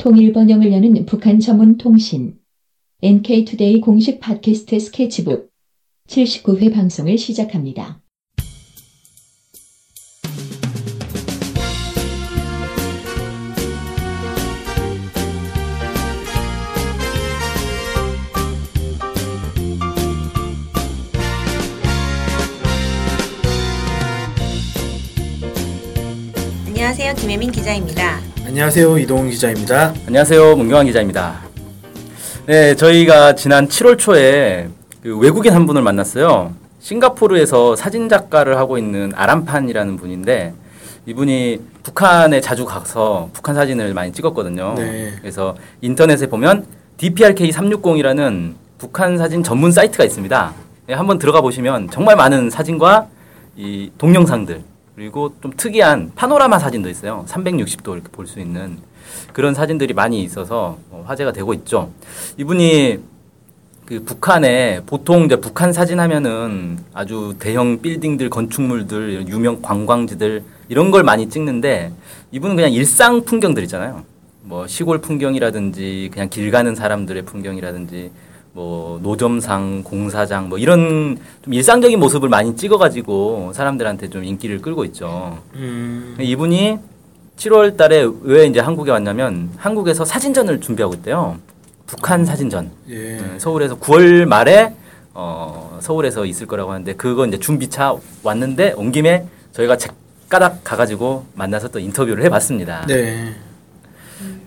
통일 번영을 여는 북한 전문 통신 NK투데이 공식 팟캐스트 스케치북 79회 방송을 시작합니다. 안녕하세요. 김혜민 기자입니다. 안녕하세요 이동훈 기자입니다. 안녕하세요. 문경환 기자입니다. 네, 저희가 지난 7월 초에 그 외국인 한 분을 만났어요. 싱가포르에서 사진 작가를 하고 있는 아람판이라는 분인데 이분이 북한에 자주 가서 북한 사진을 많이 찍었거든요. 네. 그래서 인터넷에 보면 DPRK 360이라는 북한 사진 전문 사이트가 있습니다. 네, 한번 들어가 보시면 정말 많은 사진과 이 동영상들 그리고 좀 특이한 파노라마 사진도 있어요. 360도 이렇게 볼 수 있는 그런 사진들이 많이 있어서 어, 화제가 되고 있죠. 이분이 그 북한에 보통 이제 북한 사진 하면은 아주 대형 빌딩들, 건축물들, 유명 관광지들 이런 걸 많이 찍는데 이분은 그냥 일상 풍경들 있잖아요. 뭐 시골 풍경이라든지 그냥 길 가는 사람들의 풍경이라든지 뭐 노점상, 공사장 뭐 이런 좀 일상적인 모습을 많이 찍어가지고 사람들한테 좀 인기를 끌고 있죠. 음, 이분이 7월 달에 왜 이제 한국에 왔냐면 한국에서 사진전을 준비하고 있대요. 북한 사진전. 예. 네, 서울에서 9월 말에 어, 서울에서 있을 거라고 하는데 그거 이제 준비차 왔는데 온 김에 저희가 까닥 가가지고 만나서 또 인터뷰를 해봤습니다. 네.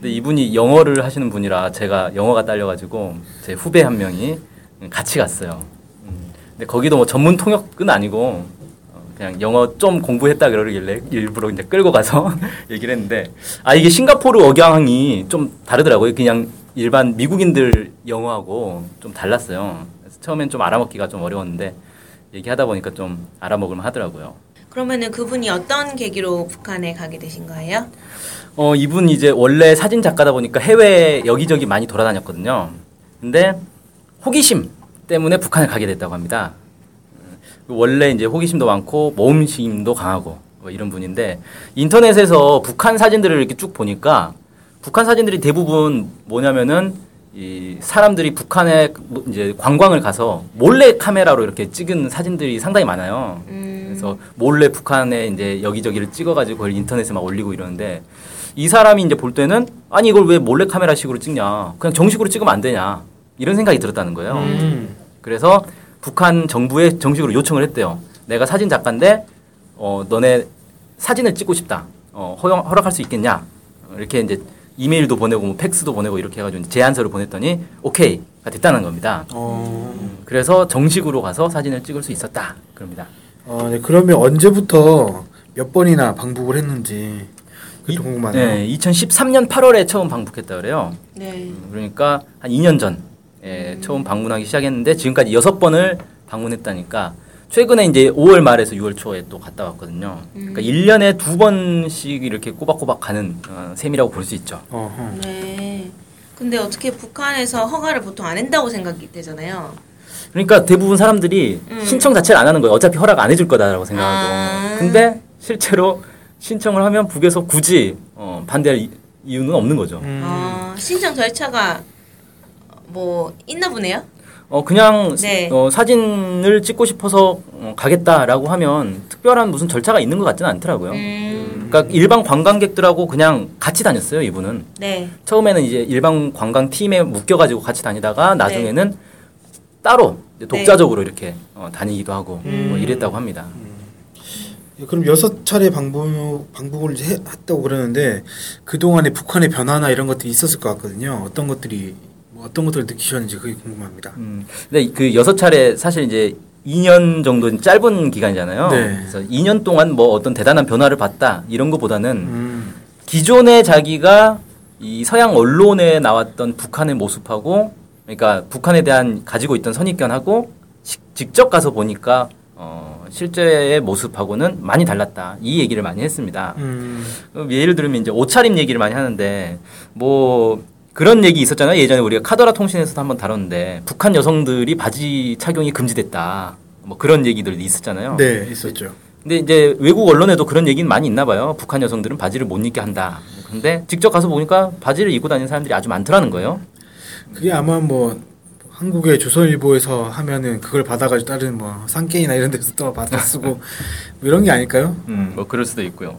근데 이분이 영어를 하시는 분이라 제가 영어가 딸려가지고 제 후배 한 명이 같이 갔어요. 음, 근데 거기도 뭐 전문 통역은 아니고 어, 그냥 영어 좀 공부했다 그러길래 일부러 이제 끌고 가서 얘기를 했는데 아 이게 싱가포르 억양이 좀 다르더라고요. 그냥 일반 미국인들 영어하고 좀 달랐어요. 처음엔 좀 알아먹기가 좀 어려웠는데 얘기하다 보니까 좀 알아먹을만 하더라고요. 그러면은 그분이 어떤 계기로 북한에 가게 되신 거예요? 어, 이분 이제 원래 사진 작가다 보니까 해외 여기저기 많이 돌아다녔거든요. 근데 호기심 때문에 북한을 가게 됐다고 합니다. 원래 이제 호기심도 많고 모험심도 강하고 뭐 이런 분인데 인터넷에서 북한 사진들을 이렇게 쭉 보니까 북한 사진들이 대부분 뭐냐면은 이 사람들이 북한에 뭐 이제 관광을 가서 몰래 카메라로 이렇게 찍은 사진들이 상당히 많아요. 음, 그래서 몰래 북한에 이제 여기저기를 찍어가지고 그걸 인터넷에 막 올리고 이러는데 이 사람이 이제 볼 때는 아니 이걸 왜 몰래 카메라식으로 찍냐 그냥 정식으로 찍으면 안 되냐 이런 생각이 들었다는 거예요. 음, 그래서 북한 정부에 정식으로 요청을 했대요. 내가 사진 작가인데 어 너네 사진을 찍고 싶다. 어 허용 허락할 수 있겠냐? 이렇게 이제 이메일도 보내고 뭐 팩스도 보내고 이렇게 해가지고 제안서를 보냈더니 오케이가 됐다는 겁니다. 어, 그래서 정식으로 가서 사진을 찍을 수 있었다. 그럽니다. 어, 네. 그러면 언제부터 몇 번이나 방북을 했는지 좀 궁금하네요. 네, 2013년 8월에 처음 방북했다 그래요. 네. 그러니까 한 2년 전에 처음 방문하기 시작했는데 지금까지 여섯 번을 방문했다니까 최근에 이제 5월 말에서 6월 초에 또 갔다 왔거든요. 그러니까 1년에 두 번씩 이렇게 꼬박꼬박 가는 어, 셈이라고 볼 수 있죠. 어허. 네. 근데 어떻게 북한에서 허가를 보통 안 한다고 생각이 되잖아요. 그러니까 대부분 사람들이 음. 신청 자체를 안 하는 거예요. 어차피 허락 안 해줄 거다라고 생각하고. 아. 근데 실제로 신청을 하면 북에서 굳이 어, 반대할 이- 이유는 없는 거죠. 음, 어, 신청 절차가 뭐 있나 보네요. 어 그냥 네. 어, 사진을 찍고 싶어서 어, 가겠다라고 하면 특별한 무슨 절차가 있는 것 같지는 않더라고요. 음, 그러니까 일반 관광객들하고 그냥 같이 다녔어요 이분은. 네. 처음에는 이제 일반 관광 팀에 묶여가지고 같이 다니다가 나중에는 네. 따로 이제 독자적으로 이렇게 어, 다니기도 하고 음. 뭐 이랬다고 합니다. 예, 그럼 여섯 차례 방북 방북을 이제 해- 했다고 그러는데 그 동안에 북한의 변화나 이런 것들이 있었을 것 같거든요. 어떤 것들이 뭐 어떤 것들을 느끼셨는지 그게 궁금합니다. 음. 근데 그 여섯 차례 사실 이제 2년 정도 짧은 기간이잖아요. 네. 그래서 2년 동안 뭐 어떤 대단한 변화를 봤다 이런 것보다는 음, 기존에 자기가 이 서양 언론에 나왔던 북한의 모습하고 그러니까 북한에 대한 가지고 있던 선입견하고 시- 직접 가서 보니까 어, 실제의 모습하고는 많이 달랐다 이 얘기를 많이 했습니다. 음, 예를 들면 이제 옷차림 얘기를 많이 하는데 뭐 그런 얘기 있었잖아요. 예전에 우리가 카더라 통신에서도 한번 다뤘는데 북한 여성들이 바지 착용이 금지됐다. 뭐 그런 얘기들도 있었잖아요. 네 있었죠. 근데 이제 외국 언론에도 그런 얘기는 많이 있나 봐요. 북한 여성들은 바지를 못 입게 한다. 뭐 근데 직접 가서 보니까 바지를 입고 다니는 사람들이 아주 많더라는 거예요. 그게 아마 뭐 한국의 조선일보에서 하면은 그걸 받아가지고 다른 뭐 상계이나 이런 데서 또 받아 쓰고 뭐 이런 게 아닐까요? 음, 뭐 그럴 수도 있고요.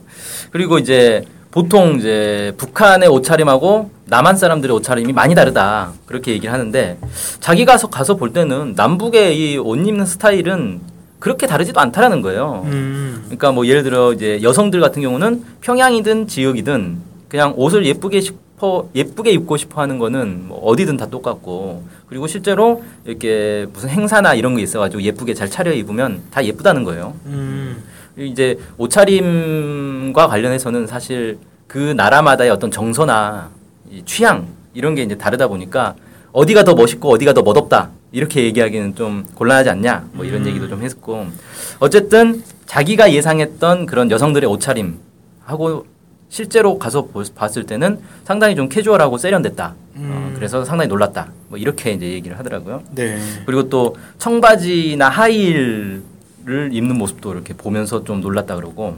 그리고 이제 보통 이제 북한의 옷차림하고 남한 사람들의 옷차림이 많이 다르다 그렇게 얘기를 하는데 자기가 가서 가서 볼 때는 남북의 이 옷 입는 스타일은 그렇게 다르지도 않다라는 거예요. 음. 그러니까 뭐 예를 들어 이제 여성들 같은 경우는 평양이든 지역이든 그냥 옷을 예쁘게 싶어 예쁘게 입고 싶어 하는 거는 뭐 어디든 다 똑같고 그리고 실제로 이렇게 무슨 행사나 이런 거 있어가지고 예쁘게 잘 차려 입으면 다 예쁘다는 거예요. 음. 이제 옷차림과 관련해서는 사실 그 나라마다의 어떤 정서나 이 취향 이런 게 이제 다르다 보니까 어디가 더 멋있고 어디가 더 멋없다 이렇게 얘기하기는 좀 곤란하지 않냐 뭐 이런 음. 얘기도 좀 했고 어쨌든 자기가 예상했던 그런 여성들의 옷차림 하고 실제로 가서 보- 봤을 때는 상당히 좀 캐주얼하고 세련됐다. 어, 음. 그래서 상당히 놀랐다. 뭐 이렇게 이제 얘기를 하더라고요. 네. 그리고 또 청바지나 하이힐을 입는 모습도 이렇게 보면서 좀 놀랐다 그러고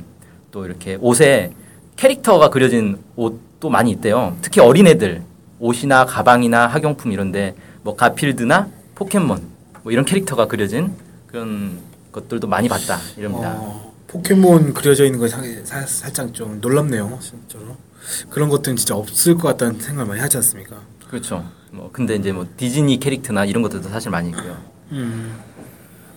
또 이렇게 옷에 캐릭터가 그려진 옷도 많이 있대요. 특히 어린애들 옷이나 가방이나 학용품 이런데 뭐 가필드나 포켓몬 뭐 이런 캐릭터가 그려진 그런 것들도 많이 봤다 이럽니다. 어, 포켓몬 그려져 있는 거 사- 사- 살짝 좀 놀랍네요, 진짜로. 그런 것들은 진짜 없을 것 같다는 생각을 많이 하지 않습니까? 그렇죠. 뭐 근데 이제 뭐 디즈니 캐릭터나 이런 것들도 사실 많이 있고요. 음.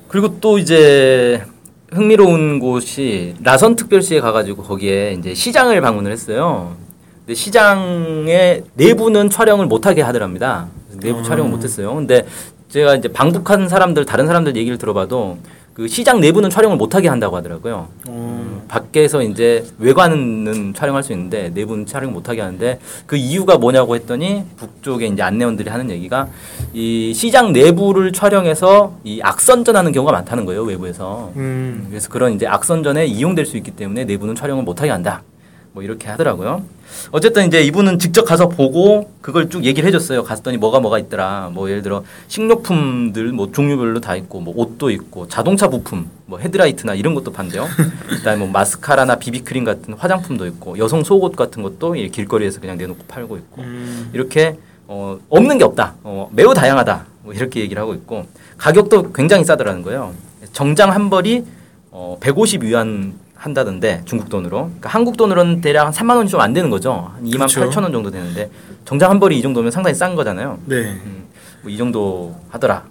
그리고 또 이제 흥미로운 곳이 라선 특별시에 가가지고 거기에 이제 시장을 방문을 했어요. 근데 시장의 내부는 촬영을 못하게 하더랍니다. 내부 음. 촬영을 못했어요. 근데 제가 이제 방북한 사람들 다른 사람들 얘기를 들어봐도 그 시장 내부는 촬영을 못하게 한다고 하더라고요. 어. 밖에서 이제 외관은 촬영할 수 있는데 내부는 촬영 못하게 하는데 그 이유가 뭐냐고 했더니 북쪽에 이제 안내원들이 하는 얘기가 이 시장 내부를 촬영해서 이 악선전하는 경우가 많다는 거예요 외부에서 음. 그래서 그런 이제 악선전에 이용될 수 있기 때문에 내부는 촬영을 못하게 한다 뭐 이렇게 하더라고요 어쨌든 이제 이분은 직접 가서 보고 그걸 쭉 얘기를 해줬어요 갔더니 뭐가 뭐가 있더라 뭐 예를 들어 식료품들 뭐 종류별로 다 있고 뭐 옷도 있고 자동차 부품 뭐 헤드라이트나 이런 것도 판대요 그다음에 뭐 마스카라나 비비크림 같은 화장품도 있고 여성 속옷 같은 것도 이 길거리에서 그냥 내놓고 팔고 있고 음. 이렇게 어, 없는 게 없다. 어, 매우 다양하다. 뭐 이렇게 얘기를 하고 있고 가격도 굉장히 싸더라는 거예요. 정장 한 벌이 어, 150 위안 한다던데 중국 돈으로. 그러니까 한국 돈으로는 대략 한 3만 원이 좀 안 되는 거죠. 한 2만 그렇죠. 8천 원 정도 되는데 정장 한 벌이 이 정도면 상당히 싼 거잖아요. 네. 음, 뭐이 정도 하더라.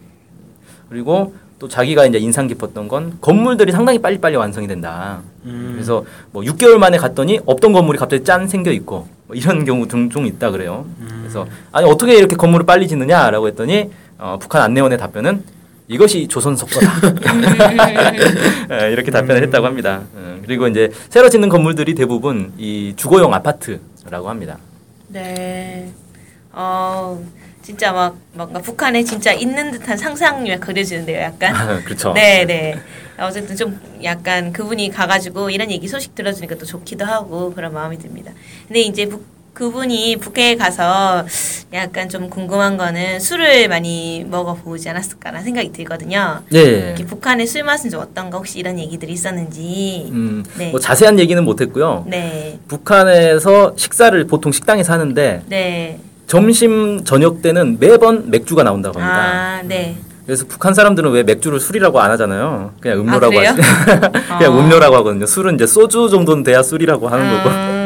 그리고 또 자기가 이제 인상 깊었던 건 건물들이 상당히 빨리빨리 완성이 된다. 음. 그래서 뭐 6개월 만에 갔더니 없던 건물이 갑자기 짠 생겨 있고 뭐 이런 경우 종종 있다 그래요. 음. 그래서 아니 어떻게 이렇게 건물을 빨리 짓느냐라고 했더니 어, 북한 안내원의 답변은 이것이 조선 속도다. 예, 이렇게 답변을 했다고 합니다. 어, 그리고 이제 새로 짓는 건물들이 대부분 이 주거용 아파트라고 합니다. 네. 어, 진짜 막 뭔가 북한에 진짜 있는 듯한 상상이 그려지는데요, 약간. 그렇죠. 네, 네. 어쨌든 좀 약간 그분이 가가지고 이런 얘기 소식 들어주니까 또 좋기도 하고 그런 마음이 듭니다. 근데 이제 북, 그분이 북해에 가서 약간 좀 궁금한 거는 술을 많이 먹어보지 않았을까라는 생각이 들거든요. 네. 북한의 술 맛은 좀 어떤가 혹시 이런 얘기들이 있었는지. 음, 네. 뭐 자세한 얘기는 못했고요. 네. 북한에서 식사를 보통 식당에서 하는데 네. 점심 저녁 때는 매번 맥주가 나온다고 합니다. 아, 네. 그래서 북한 사람들은 왜 맥주를 술이라고 안 하잖아요. 그냥 음료라고 아? 하지. 그냥 아. 음료라고 하거든요. 술은 이제 소주 정도는 돼야 술이라고 하는 거고.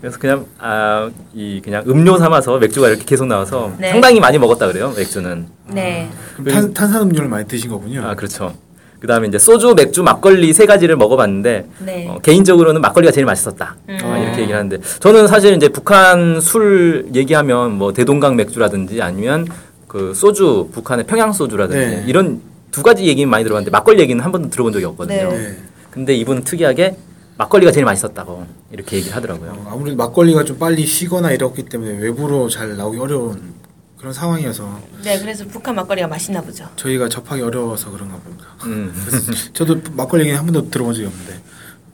음, 그래서 그냥 아 이 그냥 음료 삼아서 맥주가 이렇게 계속 나와서 네. 상당히 많이 먹었다 그래요. 맥주는. 네. 그럼 탄, 탄산음료를 많이 드신 거군요. 아 그렇죠. 그 다음에 이제 소주, 맥주, 막걸리 세 가지를 먹어봤는데 네. 어, 개인적으로는 막걸리가 제일 맛있었다. 음. 어, 이렇게 얘기를 하는데 저는 사실 이제 북한 술 얘기하면 뭐 대동강 맥주라든지 아니면 그 소주 북한의 평양 소주라든지 네. 이런 두 가지 얘기는 많이 들어봤는데 막걸리 얘기는 한 번도 들어본 적이 없거든요. 네. 네. 근데 이분은 특이하게 막걸리가 제일 맛있었다고 이렇게 얘기를 하더라고요. 어, 아무래도 막걸리가 좀 빨리 쉬거나 이렇기 때문에 외부로 잘 나오기 어려운 그런 상황이어서 네, 그래서 북한 막걸리가 맛있나 보죠. 저희가 접하기 어려워서 그런가 봅니다. 음. 저도 막걸리 얘기는 한 번도 들어본 적이 없는데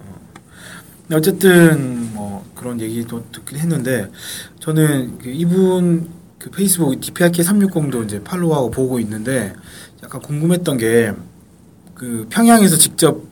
어. 어쨌든 뭐 그런 얘기도 듣긴 했는데 저는 그 이분 그 페이스북 DPRK 360도 이제 팔로우하고 보고 있는데 약간 궁금했던 게 그 평양에서 직접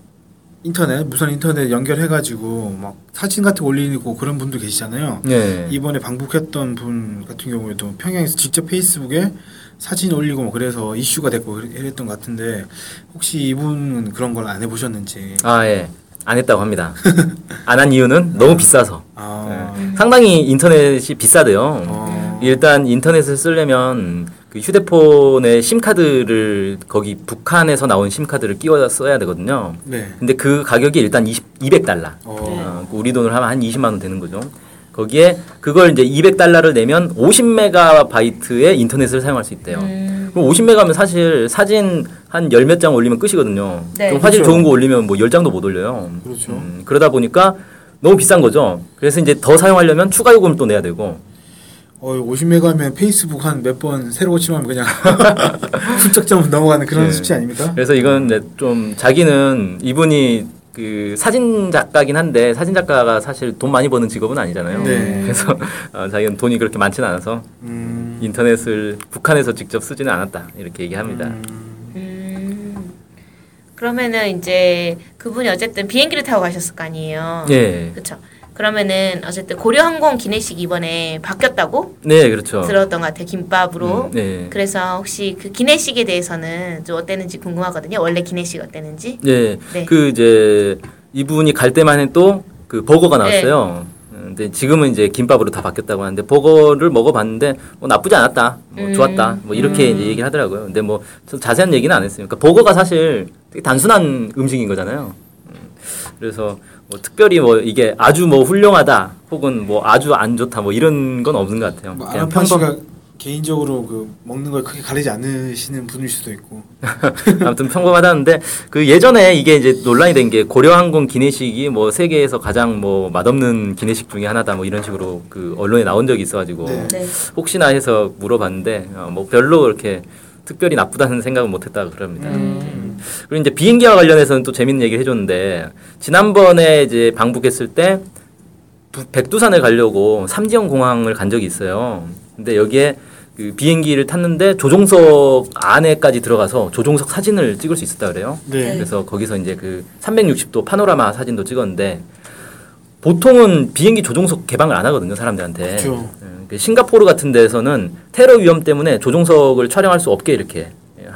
인터넷 무선 인터넷 연결해가지고 막 사진 같은 거 올리고 그런 분도 계시잖아요. 네. 이번에 방북했던 분 같은 경우에도 평양에서 직접 페이스북에 사진 올리고 뭐 그래서 이슈가 됐고 그랬던 것 같은데 혹시 이분은 그런 걸 안 해보셨는지 아, 예. 안 했다고 합니다. 안 한 이유는 너무 비싸서. 아, 예. 상당히 인터넷이 비싸대요. 어, 일단 인터넷을 쓰려면 그 휴대폰에 심카드를 거기 북한에서 나온 심카드를 끼워 써야 되거든요. 네. 근데 그 가격이 일단 20, 200달러. 어, 어, 우리 돈으로 하면 한 20만 원 되는 거죠. 거기에 그걸 이제 200달러를 내면 50메가바이트의 인터넷을 사용할 수 있대요. 음. 그럼 50메가면 사실 사진 한 열 몇 장 올리면 끝이거든요. 네. 좀 화질 그렇죠. 좋은 거 올리면 뭐 10장도 못 올려요. 그렇죠. 음, 그러다 보니까 너무 비싼 거죠. 그래서 이제 더 사용하려면 추가 요금을 또 내야 되고. 어, 50메가면 페이스북 한 몇 번 새로 고침하면 그냥 훌쩍 넘어가는 그런 네. 수치 아닙니까? 그래서 이건 이제 좀 자기는 이분이 그 사진 작가긴 한데 사진 작가가 사실 돈 많이 버는 직업은 아니잖아요. 네. 그래서 어, 자기는 돈이 그렇게 많지는 않아서 음, 인터넷을 북한에서 직접 쓰지는 않았다 이렇게 얘기합니다. 음, 음. 그러면은 이제 그분이 어쨌든 비행기를 타고 가셨을 거 아니에요. 예, 그렇죠. 그러면은 어쨌든 고려항공 기내식 이번에 바뀌었다고 네 그렇죠. 들었던 것 같아요. 김밥으로. 음, 네, 그래서 혹시 그 기내식에 대해서는 좀 어땠는지 궁금하거든요. 원래 기내식 어땠는지. 예, 네. 그 이제 이분이 갈 때만 또그 버거가 네. 나왔어요. 음, 근데 지금은 이제 김밥으로 다 바뀌었다고 하는데 버거를 먹어봤는데 뭐 나쁘지 않았다, 뭐 음. 좋았다, 뭐 이렇게 이제 얘기를 하더라고요. 근데 뭐저 자세한 얘기는 안 했어요. 그러니까 버거가 사실 되게 단순한 음식인 거잖아요. 음, 그래서 뭐 특별히 뭐 이게 아주 뭐 훌륭하다 혹은 뭐 아주 안 좋다 뭐 이런 건 없는 것 같아요. 뭐 그냥 평범 개인적으로 그 먹는 걸 크게 가리지 않으시는 분일 수도 있고. 아무튼 평범하다는데 그 예전에 이게 이제 논란이 된 게 고려항공 기내식이 뭐 세계에서 가장 뭐 맛없는 기내식 중에 하나다 뭐 이런 식으로 그 언론에 나온 적이 있어가지고 네. 네. 혹시나 해서 물어봤는데 어, 뭐 별로 그렇게 특별히 나쁘다는 생각은 못했다 그럽니다. 음. 그리고 이제 비행기와 관련해서는 또 재밌는 얘기를 해줬는데 지난번에 이제 방북했을 때 부- 백두산을 가려고 삼지연 공항을 간 적이 있어요. 근데 여기에 그 비행기를 탔는데 조종석 안에까지 들어가서 조종석 사진을 찍을 수 있었다 그래요. 네. 그래서 거기서 이제 그 360도 파노라마 사진도 찍었는데 보통은 비행기 조종석 개방을 안 하거든요 사람들한테. 그렇죠. 싱가포르 같은 데서는 테러 위험 때문에 조종석을 촬영할 수 없게 이렇게 예,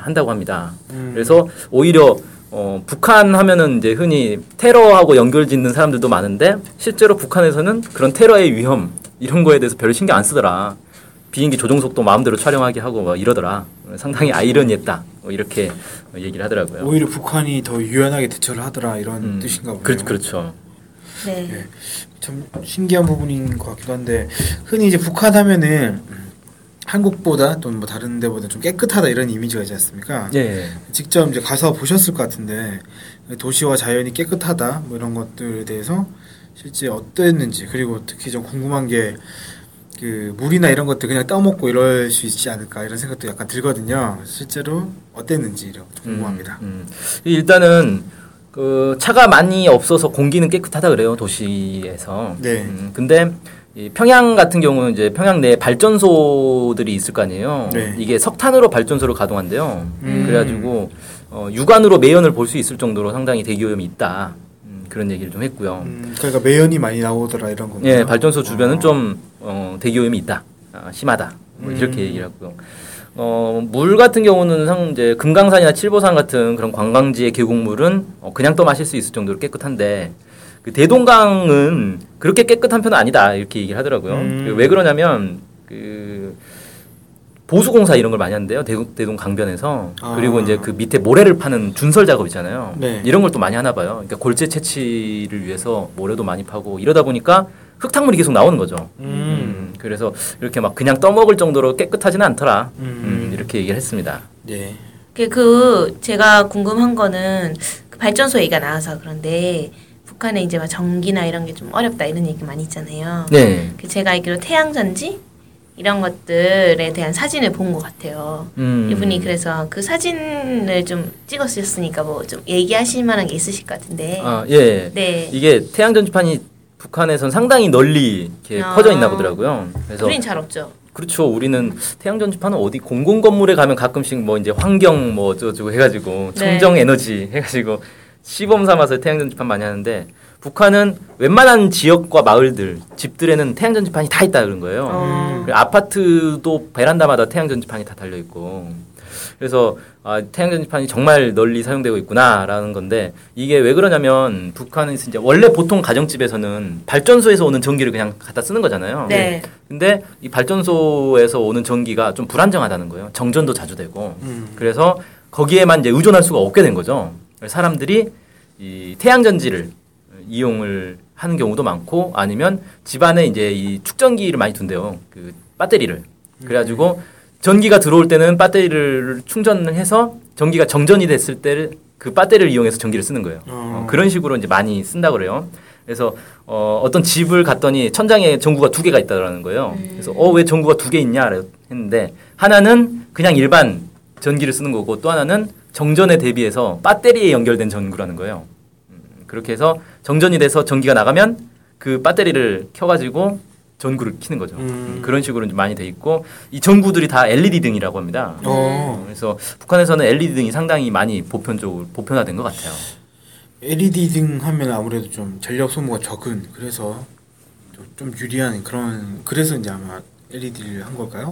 한다고 합니다. 음. 그래서 오히려 어, 북한 하면은 이제 흔히 테러하고 연결짓는 사람들도 많은데 실제로 북한에서는 그런 테러의 위험 이런 거에 대해서 별로 신경 안 쓰더라. 비행기 조종석도 마음대로 촬영하게 하고 막 이러더라. 상당히 아이러니했다. 뭐 이렇게 얘기를 하더라고요. 오히려 북한이 더 유연하게 대처를 하더라 이런 음, 뜻인가 보네요. 그렇, 그렇죠. 네. 참 신기한 부분인 것 같기도 한데 흔히 이제 북한 하면은 음, 한국보다 또는 뭐 다른 데보다 좀 깨끗하다 이런 이미지가 있지 않습니까? 예. 직접 이제 가서 보셨을 것 같은데 도시와 자연이 깨끗하다 뭐 이런 것들에 대해서 실제 어땠는지 그리고 특히 좀 궁금한 게 그 물이나 이런 것들 그냥 떠먹고 이럴 수 있지 않을까 이런 생각도 약간 들거든요. 실제로 어땠는지 좀 궁금합니다. 음, 음. 일단은 그 차가 많이 없어서 공기는 깨끗하다 그래요 도시에서. 네. 음, 근데 이 평양 같은 경우는 이제 평양 내에 발전소들이 있을 거 아니에요. 네. 이게 석탄으로 발전소를 가동한대요. 음. 그래가지고 어, 육안으로 매연을 볼 수 있을 정도로 상당히 대기오염이 있다. 음, 그런 얘기를 좀 했고요. 음, 그러니까 매연이 많이 나오더라 이런 거군요. 예, 발전소 주변은 어. 좀 어, 대기오염이 있다, 아, 심하다, 뭐 이렇게 음. 얘기를 하고요. 어, 물 같은 경우는 상 이제 금강산이나 칠보산 같은 그런 관광지의 계곡물은 어, 그냥 또 마실 수 있을 정도로 깨끗한데 그 대동강은 그렇게 깨끗한 편은 아니다 이렇게 얘기를 하더라고요. 음. 그왜 그러냐면 그 보수 공사 이런 걸 많이 하는데요. 대동, 대동 강변에서 아. 그리고 이제 그 밑에 모래를 파는 준설 작업 있잖아요. 네. 이런 걸 또 많이 하나 봐요. 그러니까 골재 채취를 위해서 모래도 많이 파고 이러다 보니까 흙탕물이 계속 나오는 거죠. 음. 음, 그래서 이렇게 막 그냥 떠먹을 정도로 깨끗하지는 않더라. 음. 음, 이렇게 얘기를 했습니다. 네. 그, 그 제가 궁금한 거는 그 발전소 얘기가 나와서 그런데 북한에 이제 막 전기나 이런 게 좀 어렵다 이런 얘기 많이 있잖아요. 네. 그 제가 알기로 태양 전지 이런 것들에 대한 사진을 본 것 같아요. 음. 이분이 그래서 그 사진을 좀 찍었으니까 뭐 좀 얘기하실 만한 게 있으실 것 같은데. 아, 예. 네. 이게 태양 전지판이 북한에선 상당히 널리 이렇게 아. 퍼져 있나 보더라고요. 그래서 우린 잘 없죠. 그렇죠. 우리는 태양 전지판은 어디 공공 건물에 가면 가끔씩 뭐 이제 환경 뭐 어쩌고 해가지고 네. 청정 에너지 해가지고 시범 삼아서 태양 전지판 많이 하는데 북한은 웬만한 지역과 마을들, 집들에는 태양 전지판이 다 있다 그런 거예요. 어. 그리고 아파트도 베란다마다 태양 전지판이 다 달려 있고. 그래서 아, 태양 전지판이 정말 널리 사용되고 있구나라는 건데 이게 왜 그러냐면 북한은 이제 원래 보통 가정집에서는 발전소에서 오는 전기를 그냥 갖다 쓰는 거잖아요. 네. 근데 이 발전소에서 오는 전기가 좀 불안정하다는 거예요. 정전도 자주 되고. 음. 그래서 거기에만 이제 의존할 수가 없게 된 거죠. 사람들이 이 태양 전지를 이용을 하는 경우도 많고 아니면 집안에 이제 이 축전기를 많이 둔대요. 그 배터리를. 그래가지고 전기가 들어올 때는 배터리를 충전을 해서 전기가 정전이 됐을 때그 배터리를 이용해서 전기를 쓰는 거예요. 어. 어, 그런 식으로 이제 많이 쓴다 그래요. 그래서 어, 어떤 집을 갔더니 천장에 전구가 두 개가 있다라는 거예요. 그래서 어 왜 전구가 두 개 있냐 했는데 하나는 그냥 일반 전기를 쓰는 거고 또 하나는 정전에 대비해서 배터리에 연결된 전구라는 거예요. 음, 그렇게 해서 정전이 돼서 전기가 나가면 그 배터리를 켜가지고 전구를 켜는 거죠. 음. 음, 그런 식으로 이제 많이 돼 있고 이 전구들이 다 LED 등이라고 합니다. 어. 그래서 북한에서는 LED 등이 상당히 많이 보편적으로 보편화된 것 같아요. LED 등 하면 아무래도 좀 전력 소모가 적은 그래서 좀- 좀 유리한 그런 그래서 이제 아마 LED를 한 걸까요?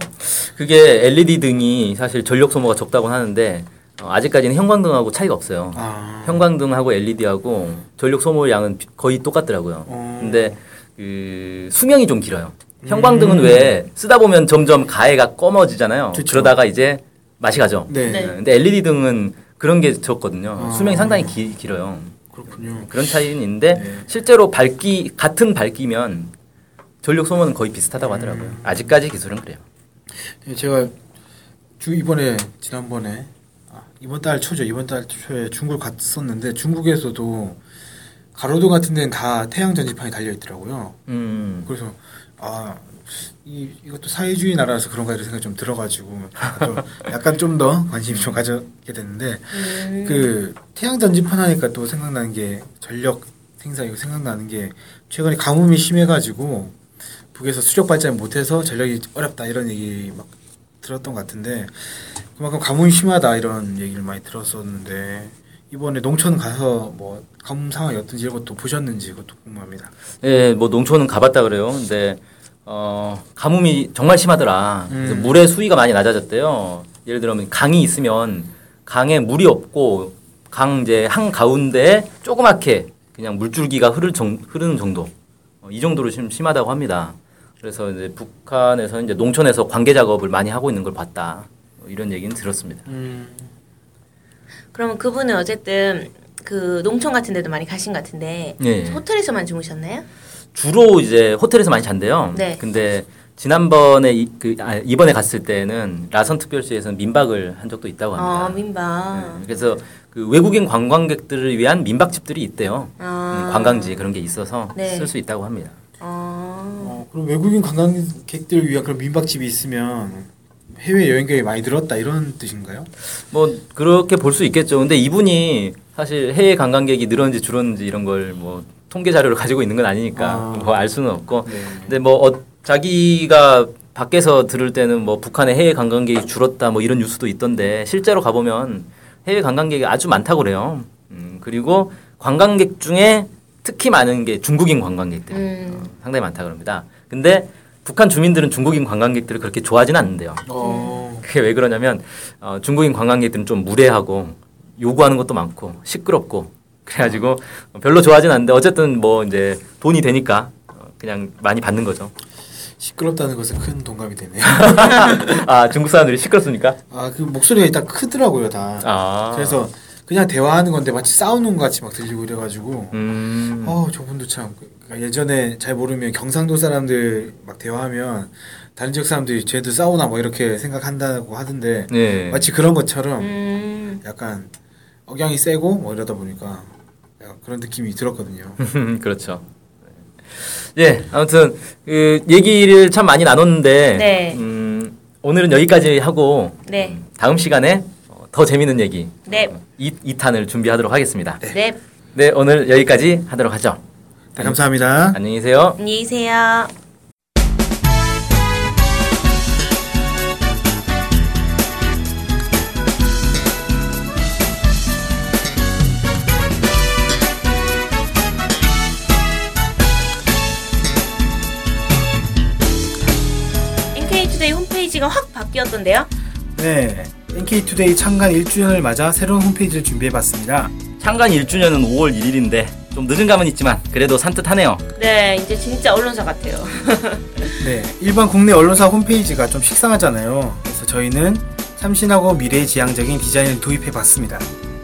그게 LED 등이 사실 전력 소모가 적다고 하는데 어, 아직까지는 형광등하고 차이가 없어요. 아. 형광등하고 LED하고 전력 소모 양은 비- 거의 똑같더라고요. 어. 근데 그 수명이 좀 길어요. 형광등은 음. 왜 쓰다 보면 점점 가해가 검어지잖아요. 그쵸. 그러다가 이제 맛이 가죠. 네. 네. 근데 LED 등은 그런 게 적거든요. 아. 수명이 상당히 기, 길어요. 그렇군요. 그런 차이는 있는데 네. 실제로 밝기 같은 밝기면 전력 소모는 거의 비슷하다고 하더라고요. 음. 아직까지 기술은 그래요. 네, 제가 주 이번에 지난번에 아, 이번 달 초죠. 이번 달 초에 중국을 갔었는데 중국에서도 가로등 같은 데는 다 태양 전지판이 달려 있더라고요. 음. 그래서 아 이, 이것도 사회주의 나라라서 그런가 이런 생각이 좀 들어가지고 좀 약간 좀 더 관심이 좀 가져게 됐는데 음. 그 태양 전지판 하니까 또 생각나는 게 전력 생산 이거 생각나는 게 최근에 가뭄이 심해가지고 북에서 수력 발전 못해서 전력이 어렵다 이런 얘기 막 들었던 것 같은데 그만큼 가뭄이 심하다 이런 얘기를 많이 들었었는데 이번에 농촌 가서 뭐 가뭄 상황이 어떤지 이런 것도 보셨는지 그것도 궁금합니다. 예, 뭐 농촌은 가봤다 그래요. 근데 어, 가뭄이 정말 심하더라. 음. 물의 수위가 많이 낮아졌대요. 예를 들면 강이 있으면 강에 물이 없고 강 이제 한 가운데 조그맣게 그냥 물줄기가 흐를 정, 흐르는 정도. 어, 이 정도로 심, 심하다고 합니다. 그래서 이제 북한에서 이제 농촌에서 관계 작업을 많이 하고 있는 걸 봤다. 뭐 이런 얘기는 들었습니다. 음, 그러면 그분은 어쨌든 그 농촌 같은 데도 많이 가신 것 같은데 예. 호텔에서만 주무셨나요? 주로 이제 호텔에서 많이 잔대요. 네. 근데 지난번에 이, 그, 아, 이번에 갔을 때는 라선 특별시에서는 민박을 한 적도 있다고 합니다. 어, 민박. 네, 그래서 그 외국인 관광객들을 위한 민박집들이 있대요. 아. 음, 관광지 그런 게 있어서 네. 쓸수 있다고 합니다. 그럼 외국인 관광객들을 위한 그런 민박집이 있으면 해외 여행객이 많이 늘었다 이런 뜻인가요? 뭐 그렇게 볼 수 있겠죠. 근데 이분이 사실 해외 관광객이 늘었는지 줄었는지 이런 걸 뭐 통계 자료를 가지고 있는 건 아니니까 아. 뭐알 수는 없고. 네. 근데 뭐 어, 자기가 밖에서 들을 때는 뭐 북한의 해외 관광객이 줄었다 뭐 이런 뉴스도 있던데 실제로 가보면 해외 관광객이 아주 많다고 그래요. 음, 그리고 관광객 중에 특히 많은 게 중국인 관광객들 음. 상당히 많다 그럽니다. 근데 북한 주민들은 중국인 관광객들을 그렇게 좋아하진 않는데요. 어, 그게 왜 그러냐면 어, 중국인 관광객들은 좀 무례하고 요구하는 것도 많고 시끄럽고 그래가지고 별로 좋아하진 않는데 어쨌든 뭐 이제 돈이 되니까 어, 그냥 많이 받는 거죠. 시끄럽다는 것에 큰 동감이 되네요. 아 중국 사람들이 시끄럽습니까? 아그 목소리가 일단 크더라고요 다. 아 그래서 그냥 대화하는 건데 마치 싸우는 것 같이 막 들리고 이래가지고 음, 어 저분도 참 그러니까 예전에 잘 모르면 경상도 사람들 막 대화하면 다른 지역 사람들이 쟤들 싸우나 뭐 이렇게 생각한다고 하던데 네. 마치 그런 것처럼 음. 약간 억양이 세고 뭐 이러다 보니까 그런 느낌이 들었거든요. 그렇죠. 예, 아무튼 그 얘기를 참 많이 나눴는데 네. 음, 오늘은 여기까지 하고 네. 다음 시간에 어, 더 재밌는 얘기 네. 어, 이, 2탄을 준비하도록 하겠습니다. 네. 네. 네, 오늘 여기까지 하도록 하죠. 네, 감사합니다. 안녕히 계세요. 안녕히 계세요. 지금 확 바뀌었던데요? 네. NK투데이 창간 1주년을 맞아 새로운 홈페이지를 준비해봤습니다. 창간 1주년은 5월 1일인데 좀 늦은 감은 있지만 그래도 산뜻하네요. 네, 이제 진짜 언론사 같아요. 네, 일반 국내 언론사 홈페이지가 좀 식상하잖아요. 그래서 저희는 참신하고 미래지향적인 디자인을 도입해봤습니다.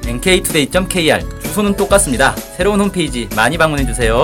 nktoday.kr 주소는 똑같습니다. 새로운 홈페이지 많이 방문해 주세요.